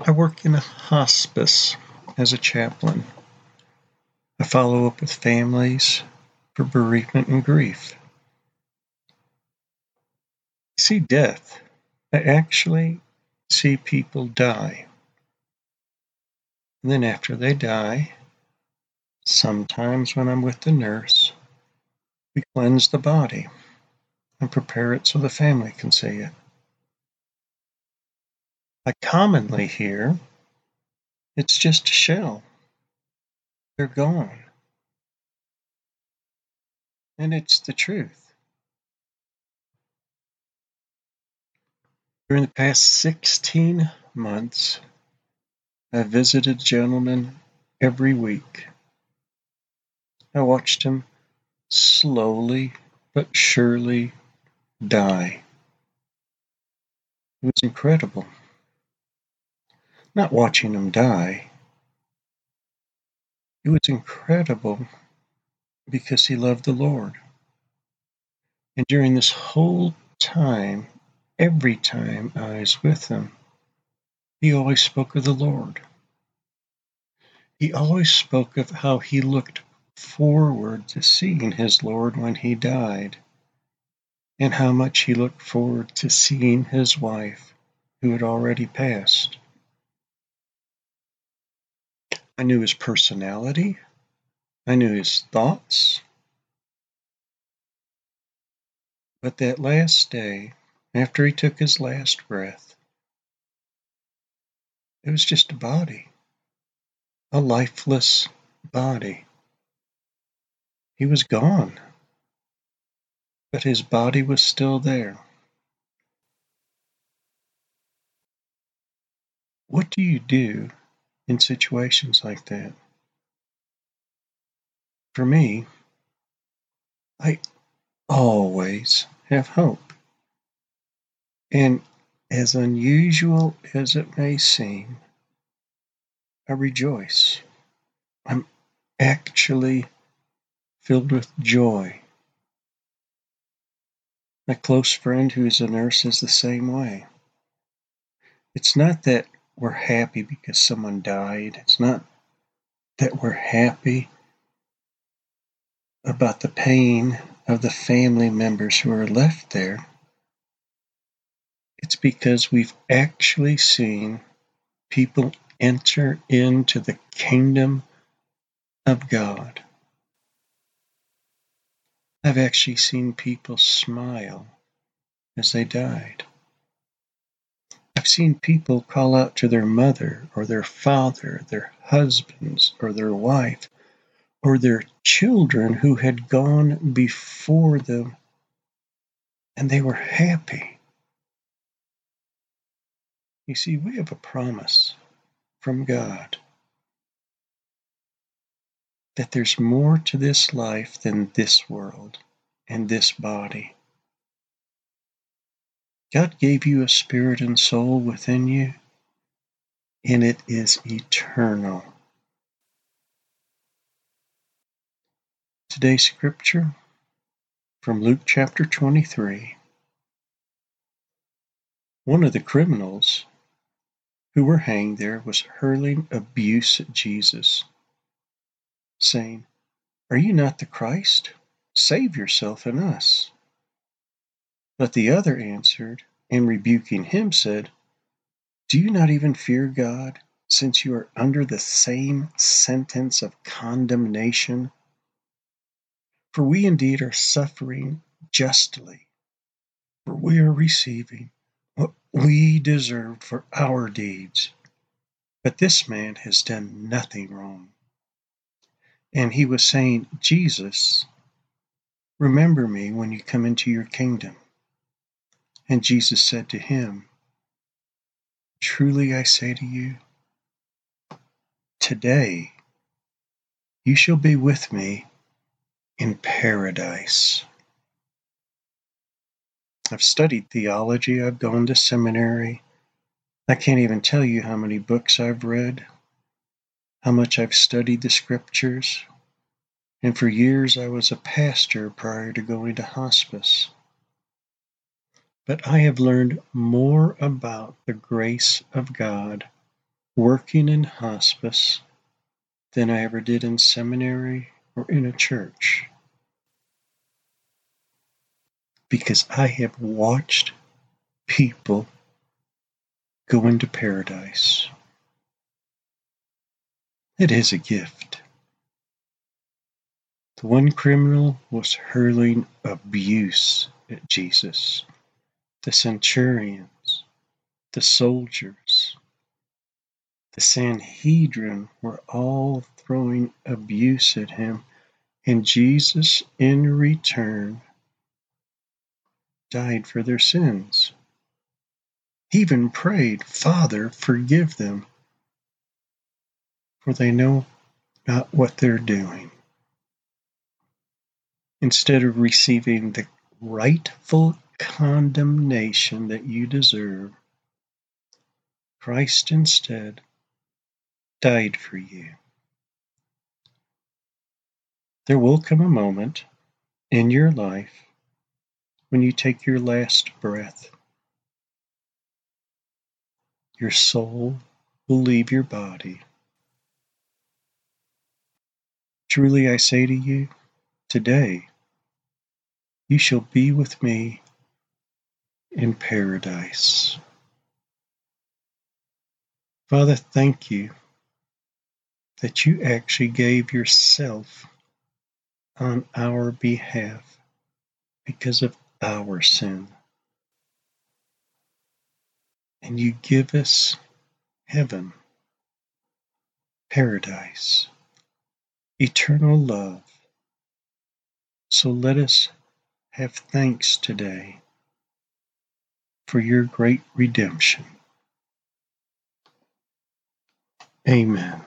I work in a hospice as a chaplain. I follow up with families for bereavement and grief. I see death. I actually see people die. And then after they die, sometimes when I'm with the nurse, we cleanse the body and prepare it so the family can see it. I commonly hear it's just a shell. They're gone. And it's the truth. During the past 16 months, I visited a gentleman every week. I watched him slowly but surely die. It was incredible. Not watching him die. It was incredible because he loved the Lord. And during this whole time, every time I was with him, he always spoke of the Lord. He always spoke of how he looked forward to seeing his Lord when he died, and how much he looked forward to seeing his wife, who had already passed. I knew his personality. I knew his thoughts. But that last day, after he took his last breath, it was just a body, a lifeless body. He was gone, but his body was still there. What do you do in situations like that? For me, I always have hope. And as unusual as it may seem, I rejoice. I'm actually filled with joy. My close friend who is a nurse is the same way. It's not that we're happy because someone died. It's not that we're happy about the pain of the family members who are left there. It's because we've actually seen people enter into the kingdom of God. I've actually seen people smile as they died. I've seen people call out to their mother or their father, their husbands or their wife, or their children who had gone before them, and they were happy. You see, we have a promise from God that there's more to this life than this world and this body. God gave you a spirit and soul within you, and it is eternal. Today's scripture from Luke chapter 23. One of the criminals who were hanged there was hurling abuse at Jesus saying, Are you not the Christ? Save yourself and us. But the other answered, and rebuking him, said, Do you not even fear God, since you are under the same sentence of condemnation? For we indeed are suffering justly, for we are receiving what we deserve for our deeds. But this man has done nothing wrong. And he was saying, Jesus, remember me when you come into your kingdom. And Jesus said to him, Truly I say to you, today you shall be with me in paradise. I've studied theology, I've gone to seminary. I can't even tell you how many books I've read how much I've studied the scriptures, and for years I was a pastor prior to going to hospice. But I have learned more about the grace of God working in hospice than I ever did in seminary or in a church. Because I have watched people go into paradise. It is a gift. The one criminal was hurling abuse at Jesus. The centurions, the soldiers, the Sanhedrin were all throwing abuse at him, and Jesus, in return, died for their sins. He even prayed, Father, forgive them, for they know not what they're doing instead of receiving the rightful condemnation that you deserve, Christ instead died for you. There will come a moment in your life when you take your last breath. Your soul will leave your body. Truly I say to you, today you shall be with me in paradise. Father, thank you that you actually gave yourself on our behalf because of our sin. And you give us heaven, paradise, eternal love. So let us have thanks today for your great redemption. Amen.